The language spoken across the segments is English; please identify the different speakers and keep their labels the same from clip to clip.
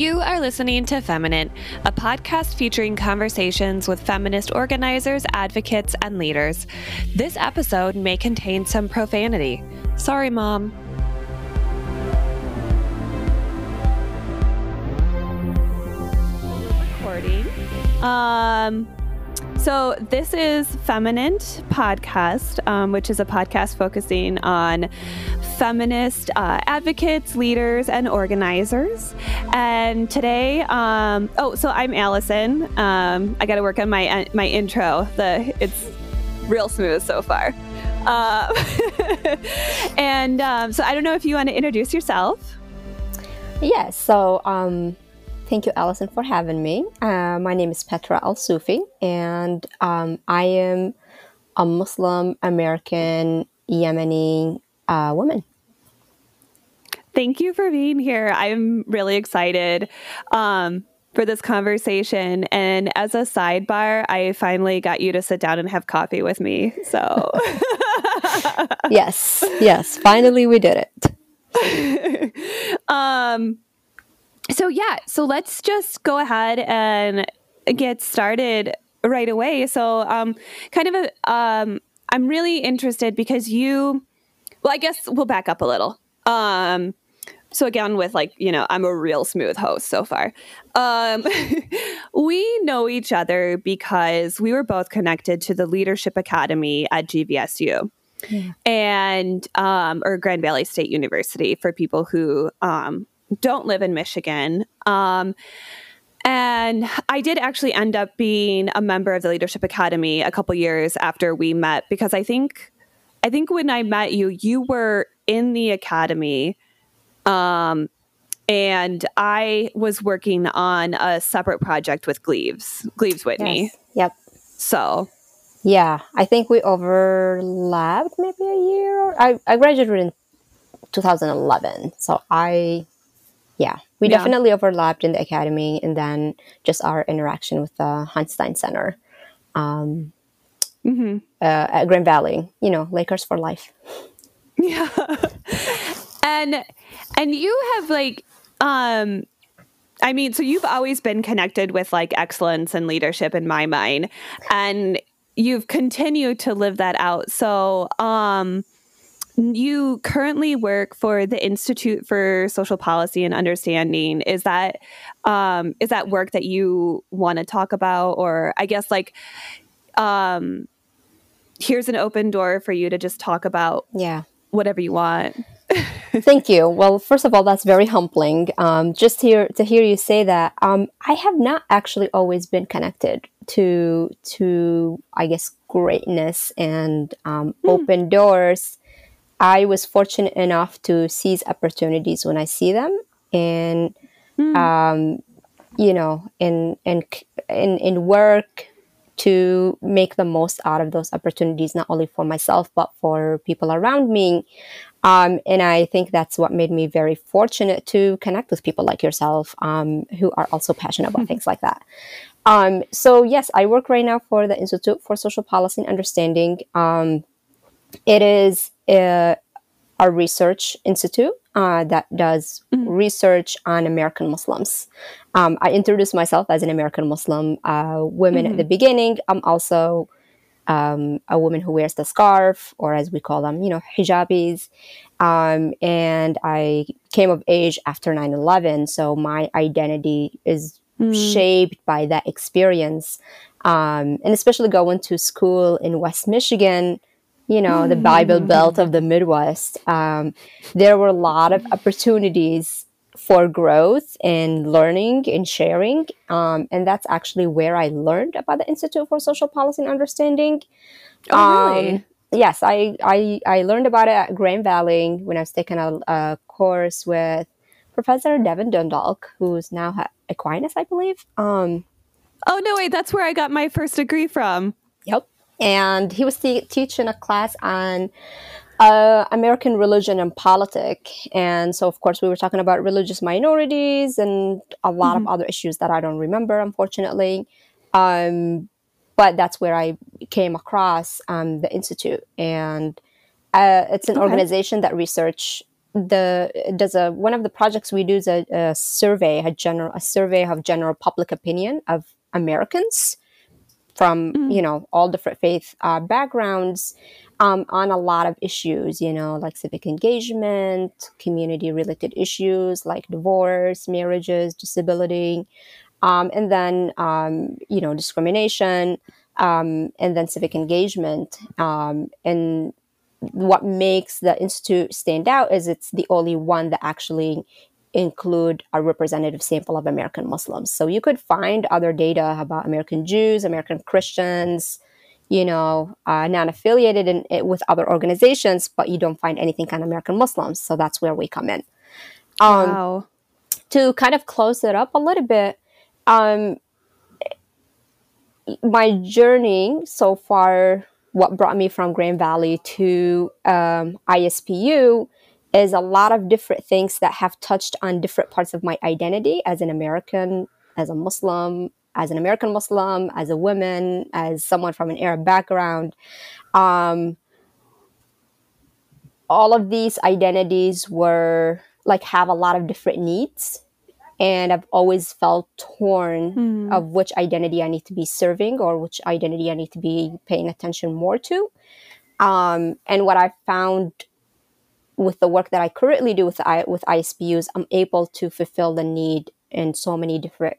Speaker 1: You are listening to Feminent, a podcast featuring conversations with feminist organizers, advocates, and leaders. This episode may contain some profanity. Sorry, Mom. Recording. Um, so, this is Feminent Podcast, um, which is a podcast focusing on feminist uh, advocates, leaders, and organizers. And today, um, oh, so I'm Allison. Um, I got to work on my uh, my intro. The it's real smooth so far. Uh, and um, so I don't know if you want to introduce yourself.
Speaker 2: Yes. So um, Thank you, Allison, for having me. Uh, my name is Petra Al Sufi, and um, I am a Muslim American Yemeni uh, woman.
Speaker 1: Thank you for being here. I'm really excited um, for this conversation. And as a sidebar, I finally got you to sit down and have coffee with me. So,
Speaker 2: yes, yes, finally we did it.
Speaker 1: um, so, yeah, so let's just go ahead and get started right away. So, um, kind of a, um, I'm really interested because you, well, I guess we'll back up a little. Um, so again, with like you know, I'm a real smooth host so far. Um, we know each other because we were both connected to the Leadership Academy at GVSU. Yeah. And um, or Grand Valley State University for people who um, don't live in Michigan. Um, and I did actually end up being a member of the Leadership Academy a couple years after we met because I think I think when I met you, you were in the academy. Um, and I was working on a separate project with Gleaves, Gleaves Whitney.
Speaker 2: Yes. Yep.
Speaker 1: So,
Speaker 2: yeah, I think we overlapped maybe a year. I, I graduated in 2011. So I yeah, we yeah. definitely overlapped in the academy and then just our interaction with the Hauenstein Center um, mm-hmm. uh, at Grand Valley. You know, Lakers for life.
Speaker 1: Yeah, and and you have like, um, I mean, so you've always been connected with like excellence and leadership in my mind, and you've continued to live that out. So, um, you currently work for the Institute for Social Policy and Understanding. Is that um, is that work that you want to talk about, or I guess like, um, here's an open door for you to just talk about,
Speaker 2: yeah,
Speaker 1: whatever you want.
Speaker 2: Thank you. Well, first of all, that's very humbling. Um, just hear to hear you say that. Um, I have not actually always been connected to to I guess greatness and um, hmm. open doors I was fortunate enough to seize opportunities when I see them, and mm. um, you know, in in in in work to make the most out of those opportunities, not only for myself but for people around me. Um, and I think that's what made me very fortunate to connect with people like yourself, um, who are also passionate about things like that. Um, so yes, I work right now for the Institute for Social Policy and Understanding. Um, it is a, a research institute uh, that does mm-hmm. research on American Muslims. Um, I introduced myself as an American Muslim uh, woman mm-hmm. at the beginning. I'm also um, a woman who wears the scarf, or as we call them, you know, hijabis. Um, and I came of age after 9 11, so my identity is mm. shaped by that experience. Um, and especially going to school in West Michigan, you know, the Bible Belt of the Midwest, um, there were a lot of opportunities for growth and learning and sharing. Um, and that's actually where I learned about the Institute for Social Policy and Understanding.
Speaker 1: Oh, really? Um,
Speaker 2: yes, I, I, I learned about it at Grand Valley when I was taking a, a course with Professor Devin Dundalk, who's now at Aquinas, I believe. Um,
Speaker 1: oh, no, wait, that's where I got my first degree from.
Speaker 2: And he was te- teaching a class on uh, American religion and politics. And so, of course, we were talking about religious minorities and a lot mm-hmm. of other issues that I don't remember, unfortunately. Um, but that's where I came across um, the institute, and uh, it's an okay. organization that research the does a one of the projects we do is a, a survey, a general a survey of general public opinion of Americans from mm. you know all different faith uh, backgrounds um, on a lot of issues you know like civic engagement community related issues like divorce marriages disability um, and then um, you know discrimination um, and then civic engagement um, and what makes the institute stand out is it's the only one that actually include a representative sample of American Muslims. So you could find other data about American Jews, American Christians, you know, uh, non-affiliated in, in, with other organizations, but you don't find anything on American Muslims. So that's where we come in. Um, wow. To kind of close it up a little bit, um, my journey so far, what brought me from Grand Valley to um, ISPU is a lot of different things that have touched on different parts of my identity as an American, as a Muslim, as an American Muslim, as a woman, as someone from an Arab background. Um, all of these identities were like have a lot of different needs. And I've always felt torn mm. of which identity I need to be serving or which identity I need to be paying attention more to. Um, and what I found with the work that I currently do with I, with ISPUs, I'm able to fulfill the need in so many different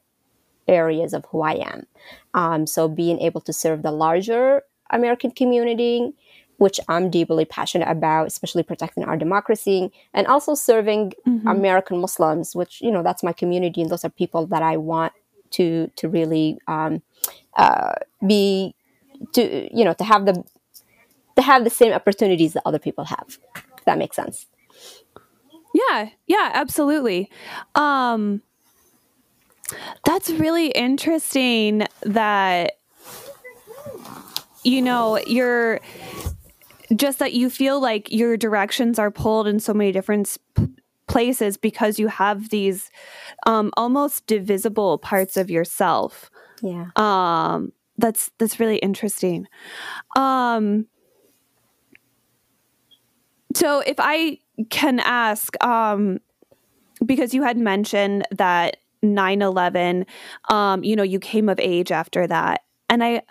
Speaker 2: areas of who I am. Um, so being able to serve the larger American community, which I'm deeply passionate about, especially protecting our democracy, and also serving mm-hmm. American Muslims, which you know that's my community, and those are people that I want to to really um, uh, be to you know to have the have the same opportunities that other people have if that makes sense.
Speaker 1: Yeah, yeah, absolutely. Um, that's really interesting that you know you're just that you feel like your directions are pulled in so many different places because you have these um, almost divisible parts of yourself.
Speaker 2: Yeah.
Speaker 1: Um, that's that's really interesting. Um, so if I can ask, um, because you had mentioned that 9-11, um, you know, you came of age after that. And I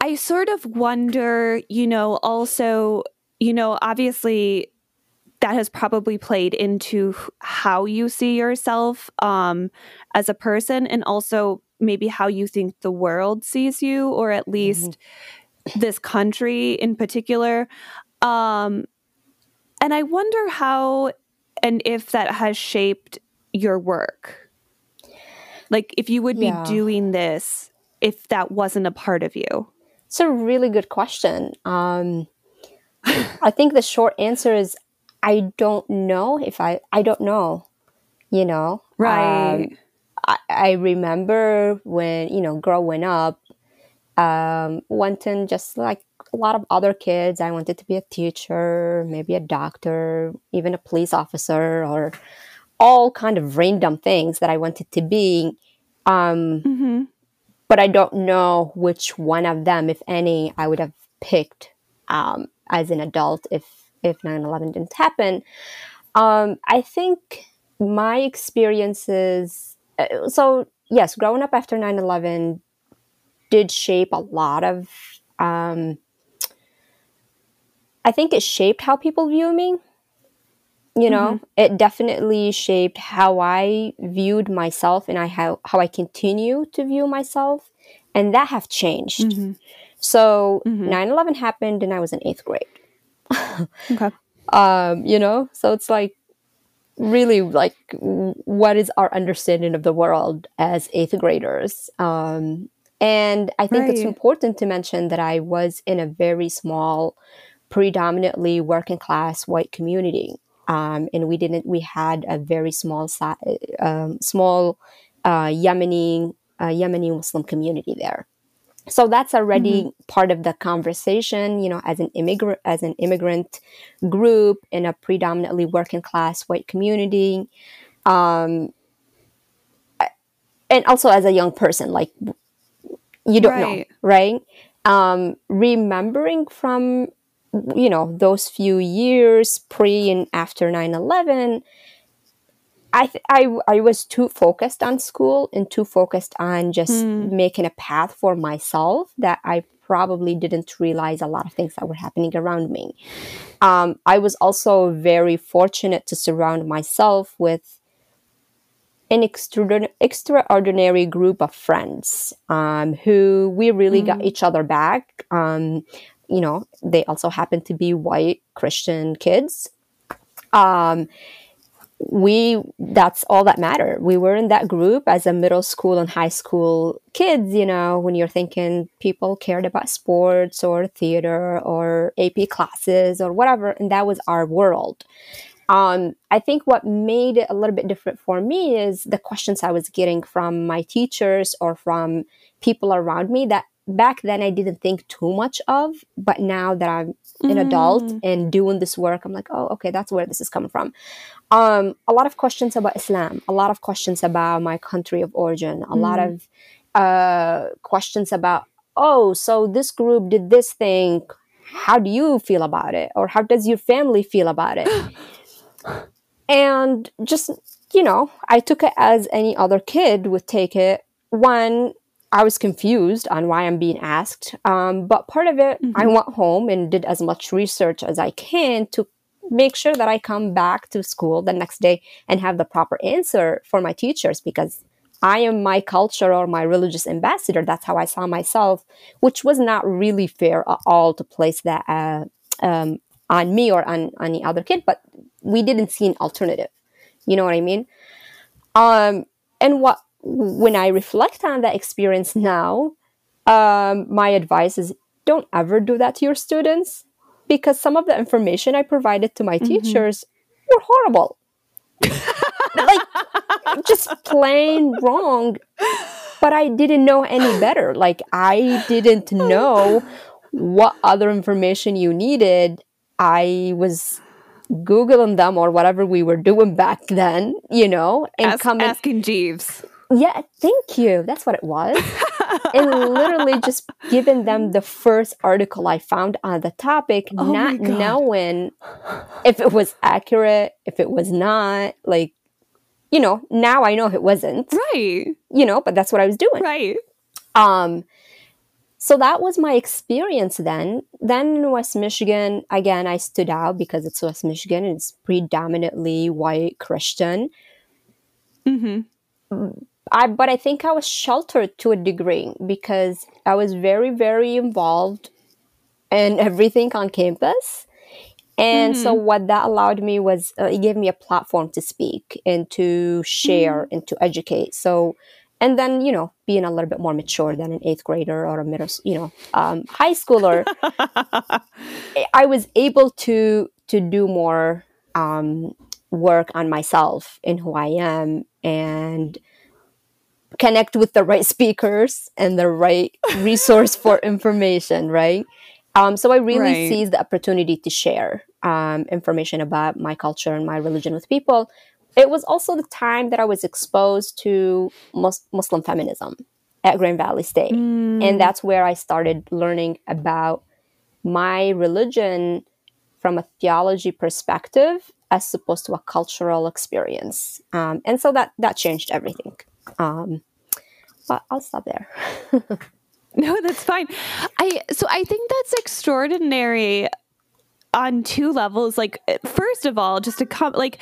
Speaker 1: I sort of wonder, you know, also, you know, obviously that has probably played into how you see yourself um, as a person and also maybe how you think the world sees you or at least mm-hmm. this country in particular um, and I wonder how and if that has shaped your work. Like if you would yeah. be doing this if that wasn't a part of you.
Speaker 2: It's a really good question. Um, I think the short answer is I don't know if I I don't know. You know,
Speaker 1: right?
Speaker 2: Um, I, I remember when you know growing up, um, wanting just like a lot of other kids. I wanted to be a teacher, maybe a doctor, even a police officer, or all kind of random things that I wanted to be. Um, mm-hmm. But I don't know which one of them, if any, I would have picked um, as an adult if if 9/11 didn't happen. Um, I think my experiences. Uh, so yes, growing up after 9/11 did shape a lot of um, I think it shaped how people view me. You know, mm-hmm. it definitely shaped how I viewed myself and I how, how I continue to view myself. And that have changed. Mm-hmm. So mm-hmm. 9-11 happened and I was in eighth grade. okay. Um, you know, so it's like really like what is our understanding of the world as eighth graders? Um, and I think right. it's important to mention that I was in a very small predominantly working class white community. Um, and we didn't, we had a very small, um, small uh, Yemeni, uh, Yemeni Muslim community there. So that's already mm-hmm. part of the conversation, you know, as an immigrant, as an immigrant group in a predominantly working class white community. Um, and also as a young person, like you don't right. know, right? Um, remembering from you know, those few years pre and after 9 11, I, th- I, I was too focused on school and too focused on just mm. making a path for myself that I probably didn't realize a lot of things that were happening around me. Um, I was also very fortunate to surround myself with an extraordinary group of friends um, who we really mm. got each other back. Um, you know, they also happen to be white Christian kids. Um, we that's all that mattered. We were in that group as a middle school and high school kids, you know, when you're thinking people cared about sports or theater or AP classes or whatever, and that was our world. Um, I think what made it a little bit different for me is the questions I was getting from my teachers or from people around me that back then I didn't think too much of, but now that I'm an mm. adult and doing this work, I'm like, oh, okay, that's where this is coming from. Um, a lot of questions about Islam, a lot of questions about my country of origin, a mm. lot of uh, questions about, oh, so this group did this thing. How do you feel about it? Or how does your family feel about it? and just, you know, I took it as any other kid would take it. One, I was confused on why I'm being asked. Um, but part of it, mm-hmm. I went home and did as much research as I can to make sure that I come back to school the next day and have the proper answer for my teachers because I am my culture or my religious ambassador. That's how I saw myself, which was not really fair at all to place that uh, um, on me or on, on any other kid, but we didn't see an alternative. You know what I mean? Um, and what when I reflect on that experience now, um, my advice is don't ever do that to your students because some of the information I provided to my mm-hmm. teachers were horrible. like, just plain wrong. But I didn't know any better. Like, I didn't know what other information you needed. I was Googling them or whatever we were doing back then, you know,
Speaker 1: and Ask, coming asking Jeeves.
Speaker 2: Yeah, thank you. That's what it was. and literally just giving them the first article I found on the topic, oh not knowing if it was accurate, if it was not. Like, you know, now I know it wasn't.
Speaker 1: Right.
Speaker 2: You know, but that's what I was doing.
Speaker 1: Right.
Speaker 2: Um, so that was my experience then. Then in West Michigan, again, I stood out because it's West Michigan and it's predominantly white Christian. Mm-hmm I but I think I was sheltered to a degree because I was very very involved in everything on campus. And mm-hmm. so what that allowed me was uh, it gave me a platform to speak and to share mm-hmm. and to educate. So and then you know being a little bit more mature than an eighth grader or a middle you know um, high schooler i was able to to do more um, work on myself and who i am and connect with the right speakers and the right resource for information, right? Um, so I really right. seized the opportunity to share um, information about my culture and my religion with people. It was also the time that I was exposed to mus- Muslim feminism at Grand Valley State. Mm. And that's where I started learning about my religion from a theology perspective as opposed to a cultural experience. Um, and so that, that changed everything. Um, but I'll stop there.
Speaker 1: no, that's fine. I so I think that's extraordinary on two levels like first of all just to come like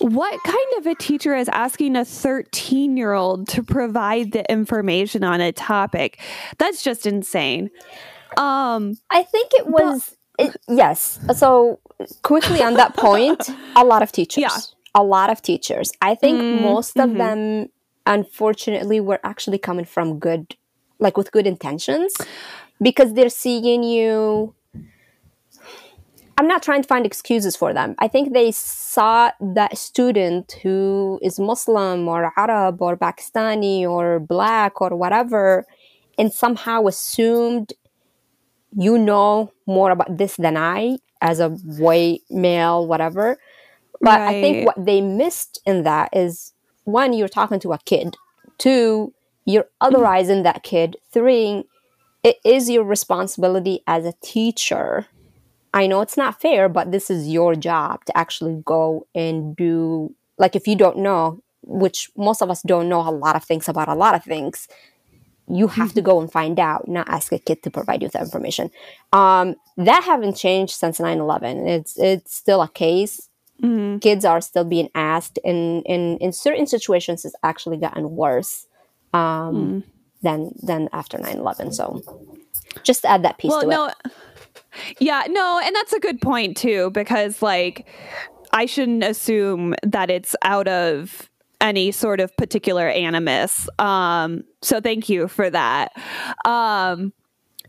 Speaker 1: what kind of a teacher is asking a 13 year old to provide the information on a topic that's just insane um
Speaker 2: i think it was it, yes so quickly on that point a lot of teachers yeah. a lot of teachers i think mm, most of mm-hmm. them unfortunately were actually coming from good like with good intentions because they're seeing you I'm not trying to find excuses for them. I think they saw that student who is Muslim or Arab or Pakistani or black or whatever and somehow assumed you know more about this than I as a white male, whatever. But right. I think what they missed in that is one, you're talking to a kid. Two, you're mm-hmm. otherizing that kid. Three, it is your responsibility as a teacher I know it's not fair, but this is your job to actually go and do, like, if you don't know, which most of us don't know a lot of things about a lot of things, you have to go and find out, not ask a kid to provide you the information. Um, that haven't changed since 9-11. It's, it's still a case. Mm-hmm. Kids are still being asked, and in, in certain situations, it's actually gotten worse um, mm. than than after 9-11. So just add that piece well, to no, it.
Speaker 1: Yeah, no, and that's a good point too, because like I shouldn't assume that it's out of any sort of particular animus. Um, so thank you for that. Um,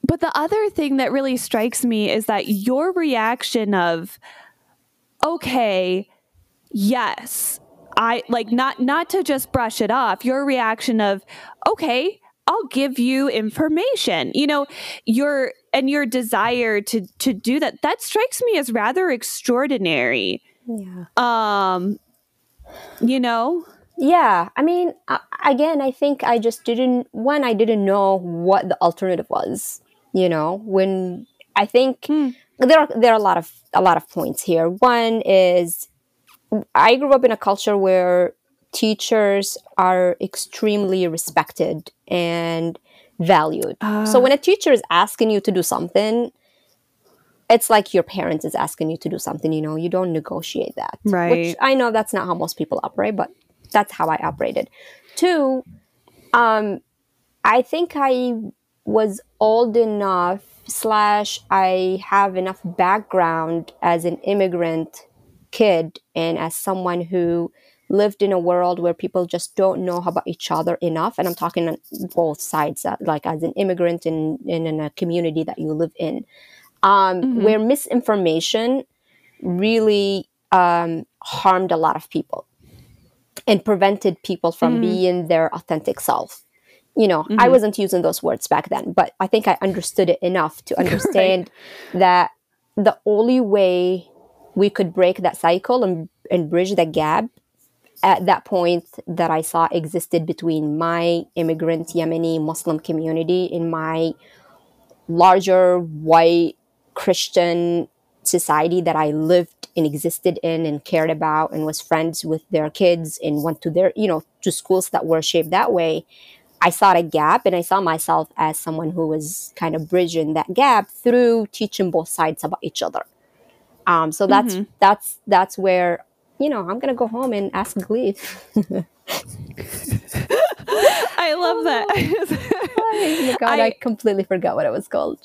Speaker 1: but the other thing that really strikes me is that your reaction of, okay, yes, I like not not to just brush it off. Your reaction of, okay, I'll give you information. You know, your and your desire to to do that that strikes me as rather extraordinary.
Speaker 2: Yeah.
Speaker 1: Um you know?
Speaker 2: Yeah, I mean, again, I think I just didn't one I didn't know what the alternative was, you know, when I think hmm. there are there are a lot of a lot of points here. One is I grew up in a culture where teachers are extremely respected and valued. Uh, so when a teacher is asking you to do something, it's like your parents is asking you to do something, you know, you don't negotiate that.
Speaker 1: Right.
Speaker 2: Which I know that's not how most people operate, but that's how I operated. Two, um, I think I was old enough slash I have enough background as an immigrant kid and as someone who lived in a world where people just don't know about each other enough. And I'm talking on both sides, uh, like as an immigrant in, in, in, a community that you live in, um, mm-hmm. where misinformation really um, harmed a lot of people and prevented people from mm. being their authentic self. You know, mm-hmm. I wasn't using those words back then, but I think I understood it enough to understand right. that the only way we could break that cycle and, and bridge that gap at that point that I saw existed between my immigrant Yemeni Muslim community and my larger white Christian society that I lived and existed in and cared about and was friends with their kids and went to their, you know, to schools that were shaped that way. I saw a gap and I saw myself as someone who was kind of bridging that gap through teaching both sides about each other. Um, so that's mm-hmm. that's that's where you know, I'm gonna go home and ask Glee.
Speaker 1: I love that.
Speaker 2: oh my god, I, I completely forgot what it was called.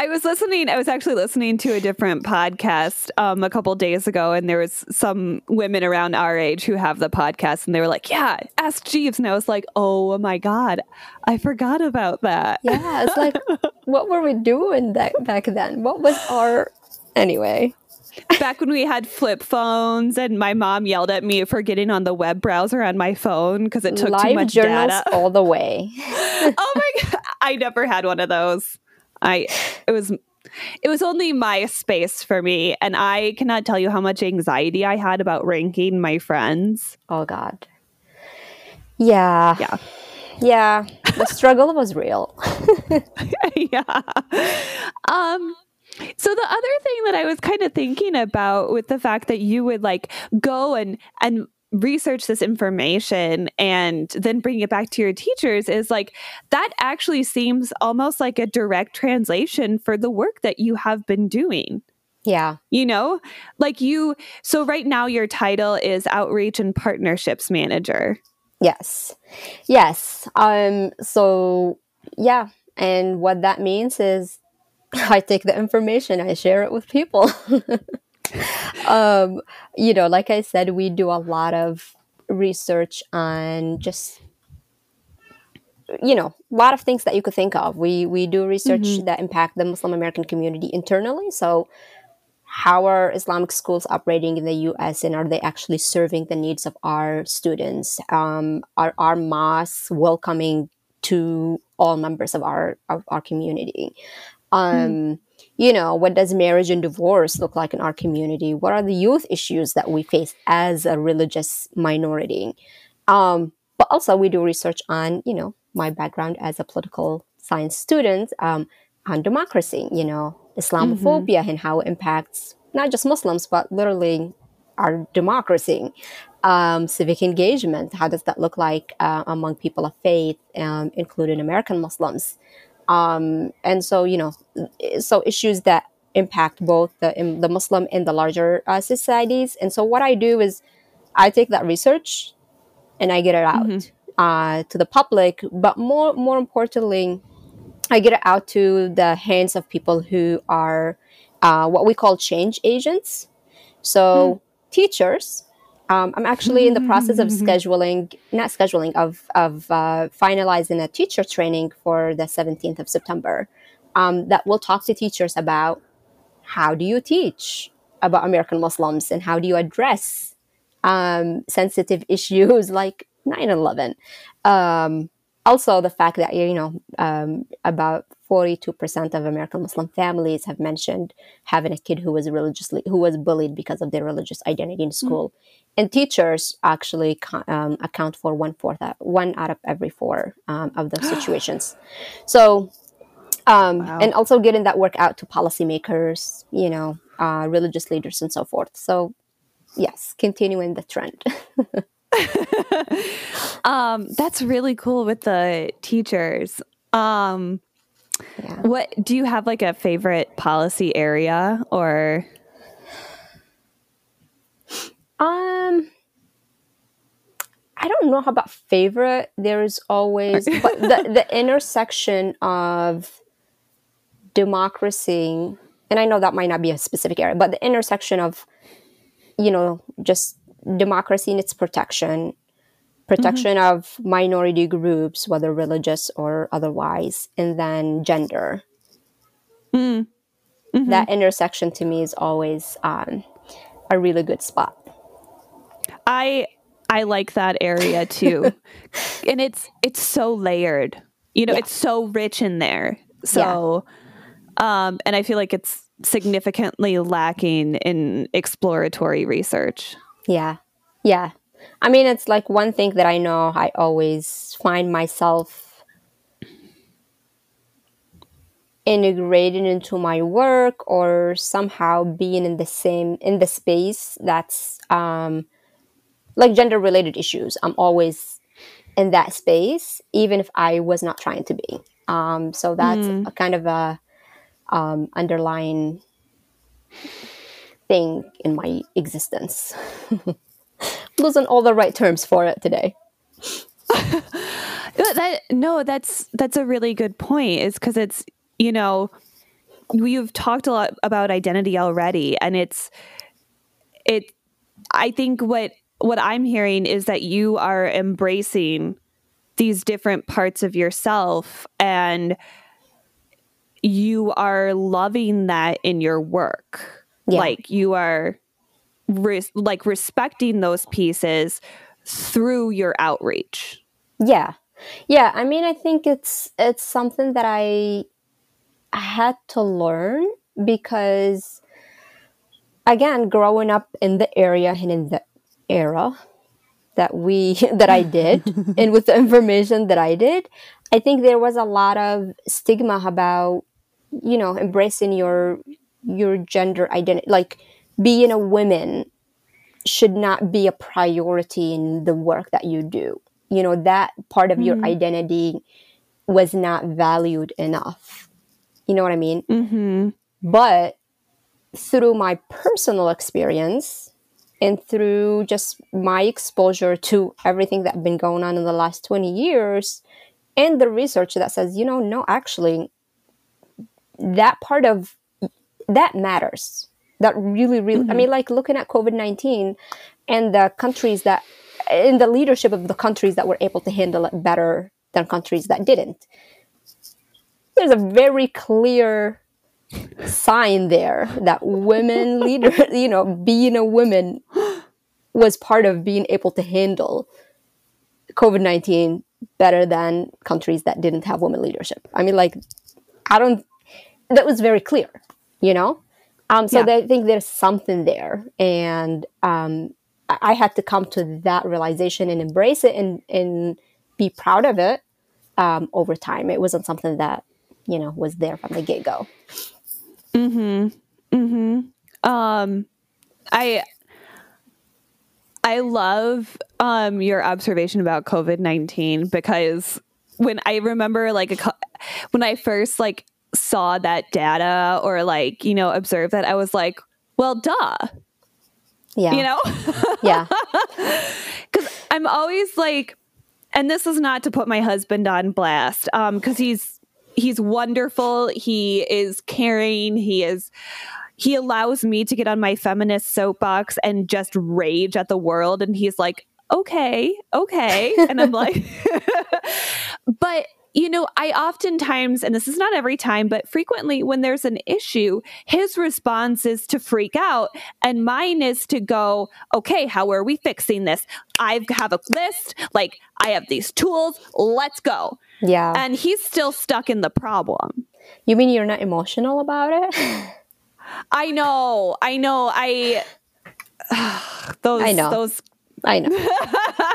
Speaker 1: I was listening. I was actually listening to a different podcast um, a couple days ago, and there was some women around our age who have the podcast, and they were like, "Yeah, ask Jeeves," and I was like, "Oh my god, I forgot about that."
Speaker 2: Yeah, it's like, what were we doing that back then? What was our anyway?
Speaker 1: back when we had flip phones and my mom yelled at me for getting on the web browser on my phone because it took
Speaker 2: Live
Speaker 1: too much
Speaker 2: journals
Speaker 1: data.
Speaker 2: all the way.
Speaker 1: oh my god. I never had one of those. I it was it was only MySpace for me and I cannot tell you how much anxiety I had about ranking my friends.
Speaker 2: Oh god. Yeah.
Speaker 1: Yeah.
Speaker 2: Yeah. The struggle was real.
Speaker 1: yeah. Um so the other thing that I was kind of thinking about with the fact that you would like go and and research this information and then bring it back to your teachers is like that actually seems almost like a direct translation for the work that you have been doing.
Speaker 2: Yeah.
Speaker 1: You know, like you, so right now your title is Outreach and Partnerships Manager.
Speaker 2: Yes. Yes. Um, so, yeah. And what that means is I take the information, I share it with people. um, you know, like I said, we do a lot of research on just you know a lot of things that you could think of we we do research mm-hmm. that impact the muslim american community internally so how are islamic schools operating in the us and are they actually serving the needs of our students um, are our mosques welcoming to all members of our of our community um, mm. You know, what does marriage and divorce look like in our community? What are the youth issues that we face as a religious minority? Um, but also, we do research on, you know, my background as a political science student um, on democracy. You know, Islamophobia and how it impacts not just Muslims, but literally our democracy, um, civic engagement. How does that look like uh, among people of faith, um, including American Muslims? Um, and so, you know, so issues that impact both the, the Muslim and the larger uh, societies. And so, what I do is I take that research and I get it out mm-hmm. uh, to the public. But more, more importantly, I get it out to the hands of people who are uh, what we call change agents. So, mm. teachers. Um, I'm actually in the process of scheduling, not scheduling, of, of uh, finalizing a teacher training for the 17th of September um, that will talk to teachers about how do you teach about American Muslims and how do you address um, sensitive issues like 9 11. Um, also, the fact that, you know, um, about 42% of American Muslim families have mentioned having a kid who was religiously, who was bullied because of their religious identity in school. Mm-hmm. And teachers actually um, account for one fourth, one out of every four um, of those situations. So, um, wow. and also getting that work out to policymakers, you know, uh, religious leaders, and so forth. So, yes, continuing the trend.
Speaker 1: um, that's really cool with the teachers. Um, yeah. What do you have like a favorite policy area or?
Speaker 2: Um, I don't know about favorite. There's always, but the the intersection of democracy, and I know that might not be a specific area, but the intersection of, you know, just democracy and its protection, protection mm-hmm. of minority groups, whether religious or otherwise, and then gender. Mm. Mm-hmm. That intersection to me is always um, a really good spot.
Speaker 1: I I like that area too, and it's it's so layered. You know, yeah. it's so rich in there. So, yeah. Um, and I feel like it's significantly lacking in exploratory research.
Speaker 2: Yeah. Yeah. I mean, it's like one thing that I know I always find myself integrating into my work or somehow being in the same in the space that's um like gender related issues i'm always in that space even if i was not trying to be um so that's mm. a kind of a um underlying thing in my existence. Losing all the right terms for it today.
Speaker 1: that no, that's that's a really good point. Is because it's you know we've talked a lot about identity already, and it's it. I think what what I'm hearing is that you are embracing these different parts of yourself and you are loving that in your work yeah. Like you are res- like respecting those pieces through your outreach.
Speaker 2: Yeah. Yeah, I mean I think it's it's something that I had to learn because again, growing up in the area and in the era that we that I did and with the information that I did, I think there was a lot of stigma about you know embracing your your gender identity like being a woman should not be a priority in the work that you do you know that part of mm-hmm. your identity was not valued enough you know what i mean mm-hmm. but through my personal experience and through just my exposure to everything that's been going on in the last 20 years and the research that says you know no actually that part of that matters. That really, really, mm-hmm. I mean, like looking at COVID 19 and the countries that, in the leadership of the countries that were able to handle it better than countries that didn't. There's a very clear sign there that women leader, you know, being a woman was part of being able to handle COVID 19 better than countries that didn't have women leadership. I mean, like, I don't, that was very clear you know? Um, so yeah. I think there's something there. And um, I had to come to that realization and embrace it and, and be proud of it um, over time. It wasn't something that, you know, was there from the get go.
Speaker 1: Mm-hmm. Mm-hmm. Um, I I love um your observation about COVID nineteen because when I remember like a when I first like saw that data or like you know observed that I was like, well, duh.
Speaker 2: Yeah.
Speaker 1: You know.
Speaker 2: yeah.
Speaker 1: Because I'm always like, and this is not to put my husband on blast, um, because he's he's wonderful. He is caring. He is he allows me to get on my feminist soapbox and just rage at the world. And he's like, okay, okay. And I'm like, but you know, I oftentimes, and this is not every time, but frequently when there's an issue, his response is to freak out. And mine is to go, okay, how are we fixing this? I have a list, like I have these tools, let's go.
Speaker 2: Yeah.
Speaker 1: And he's still stuck in the problem.
Speaker 2: You mean you're not emotional about it?
Speaker 1: I know. I know. I those
Speaker 2: I know.
Speaker 1: those
Speaker 2: I know.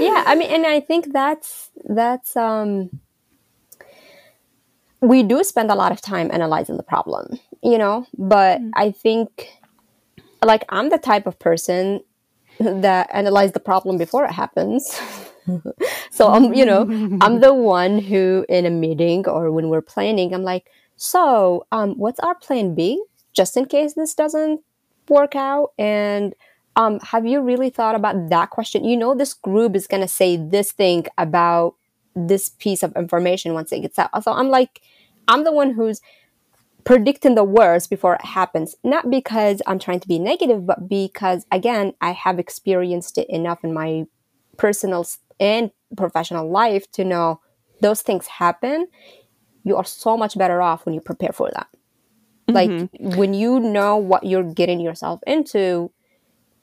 Speaker 2: yeah, I mean and I think that's that's um we do spend a lot of time analyzing the problem, you know, but mm-hmm. I think like I'm the type of person that analyze the problem before it happens. so I'm, you know, I'm the one who in a meeting or when we're planning, I'm like, so, um, what's our plan B just in case this doesn't work out? And um, have you really thought about that question? You know, this group is going to say this thing about this piece of information once it gets out. So I'm like, I'm the one who's predicting the worst before it happens. Not because I'm trying to be negative, but because, again, I have experienced it enough in my personal and professional life to know those things happen you are so much better off when you prepare for that. Mm-hmm. Like when you know what you're getting yourself into,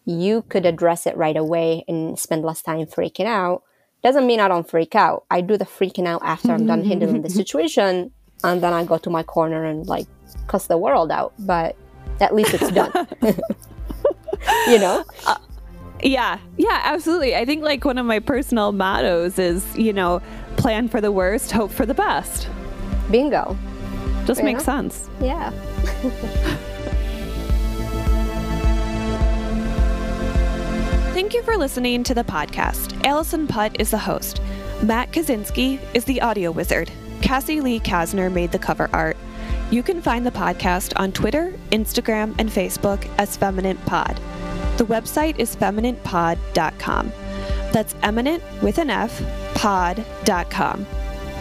Speaker 2: you could address it right away and spend less time freaking out. Doesn't mean I don't freak out. I do the freaking out after I'm done handling the situation, and then I go to my corner and like cuss the world out. But at least it's done. you know? Uh,
Speaker 1: yeah, yeah, absolutely. I think like one of my personal mottos is, you know, plan for the worst, hope for the best.
Speaker 2: Bingo.
Speaker 1: Just makes sense.
Speaker 2: Yeah.
Speaker 1: Thank you for listening to the podcast. Allison Putt is the host. Matt Kaczynski is the audio wizard. Cassie Lee Kasner made the cover art. You can find the podcast on Twitter, Instagram, and Facebook as Feminent Pod. The website is feminentpod.com. That's eminent with an F, pod.com.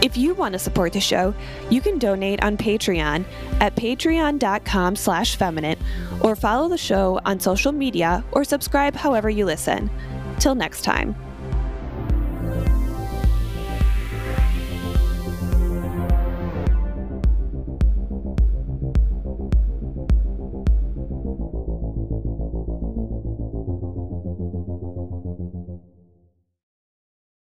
Speaker 1: If you want to support the show, you can donate on Patreon at patreon.com slash feminent or follow the show on social media or subscribe however you listen. Till next time.